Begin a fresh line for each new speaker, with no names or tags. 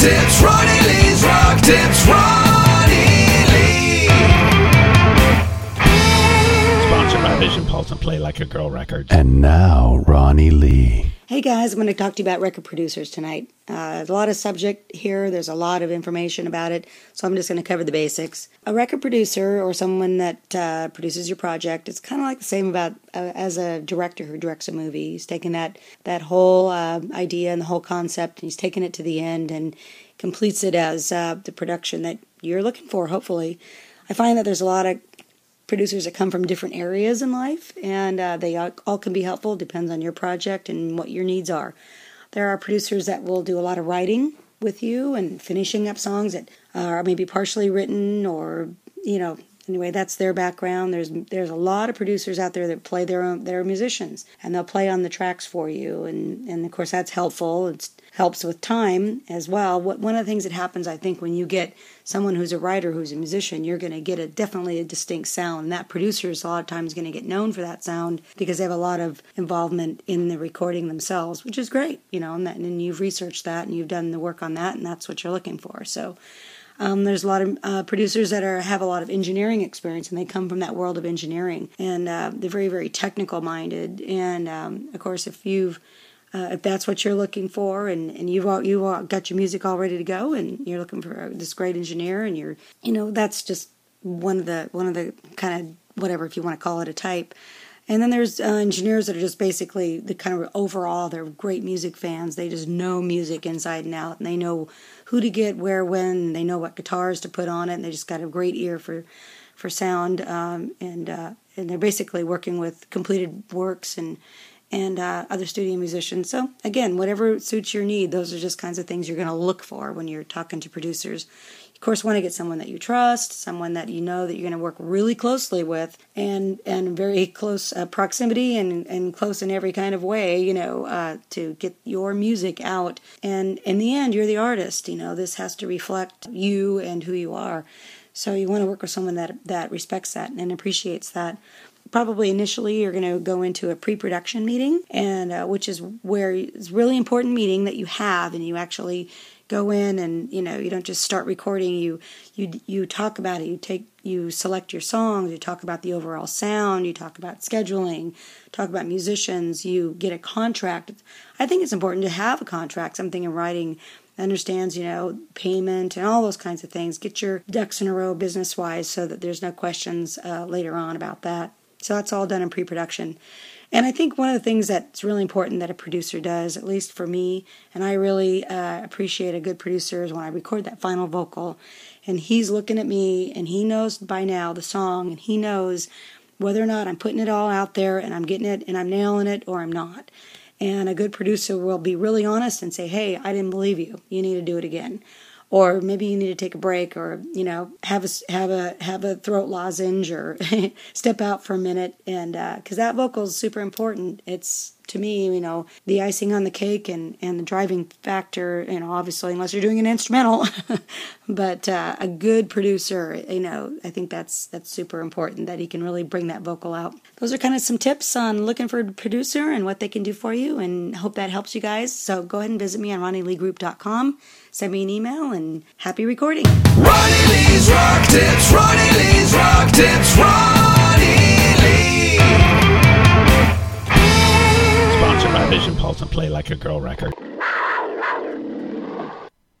Tips, Ronnie Lee's Rock Tips, Ronnie
Vision Pulse and Play Like a Girl Records.
And now, Ronnie Lee.
Hey guys, I'm going to talk to you about record producers tonight. Uh, there's a lot of subject here. There's a lot of information about it, so I'm just going to cover the basics. A record producer or someone that uh, produces your project, it's kind of like the same about uh, as a director who directs a movie. He's taken that that whole uh, idea and the whole concept, and he's taken it to the end and completes it as uh, the production that you're looking for. Hopefully, I find that there's a lot of producers that come from different areas in life, and uh, they all can be helpful. Depends on your project and what your needs are. There are producers that will do a lot of writing with you and finishing up songs that are maybe partially written or you know anyway that's their background there's there's a lot of producers out there that play their own they're musicians and they'll play on the tracks for you and and of course that's helpful it helps with time as well. What one of the things that happens, I think, when you get someone who's a writer, who's a musician, you're going to get a definitely a distinct sound. And that producer is a lot of times going to get known for that sound because they have a lot of involvement in the recording themselves, which is great, you know. And, that, and you've researched that and you've done the work on that, and that's what you're looking for. So. Um, there's a lot of uh, producers that are have a lot of engineering experience, and they come from that world of engineering, and uh, they're very, very technical minded. And um, of course, if you've uh, if that's what you're looking for and, and you've all, you all got your music all ready to go and you're looking for this great engineer and you're you know that's just one of the one of the kind of whatever if you want to call it a type and then there's uh, engineers that are just basically the kind of overall they're great music fans. They just know music inside and out and they know who to get where when they know what guitars to put on it and they just got a great ear for for sound um, and uh, and they're basically working with completed works and and uh, other studio musicians. So, again, whatever suits your need, those are just kinds of things you're going to look for when you're talking to producers. Of course, want to get someone that you trust, someone that you know that you're going to work really closely with, and and very close uh, proximity and and close in every kind of way, you know, uh, to get your music out. And in the end, you're the artist. You know, this has to reflect you and who you are. So you want to work with someone that that respects that and appreciates that probably initially you're going to go into a pre-production meeting and uh, which is where it's really important meeting that you have and you actually go in and you know you don't just start recording. You you you talk about it. You take you select your songs. You talk about the overall sound. You talk about scheduling. Talk about musicians. You get a contract. I think it's important to have a contract something in writing understands, you know, payment and all those kinds of things. Get your ducks in a row business wise so that there's no questions uh, later on about that. So that's all done in pre production. And I think one of the things that's really important that a producer does, at least for me, and I really uh, appreciate a good producer, is when I record that final vocal and he's looking at me and he knows by now the song and he knows whether or not I'm putting it all out there and I'm getting it and I'm nailing it or I'm not. And a good producer will be really honest and say, hey, I didn't believe you. You need to do it again or maybe you need to take a break or you know have a have a have a throat lozenge or step out for a minute. And because uh, that vocal is super important. It's to me, you know, the icing on the cake and, and the driving factor, you know, obviously, unless you're doing an instrumental, but uh, a good producer, you know, I think that's that's super important that he can really bring that vocal out. Those are kind of some tips on looking for a producer and what they can do for you, and hope that helps you guys. So go ahead and visit me on RonnieLeeGroup.com, send me an email, and happy recording.
Ronnie Lee's Rock Tips, Ronnie Lee's Rock Tips, Ronnie
And Play Like a Girl record.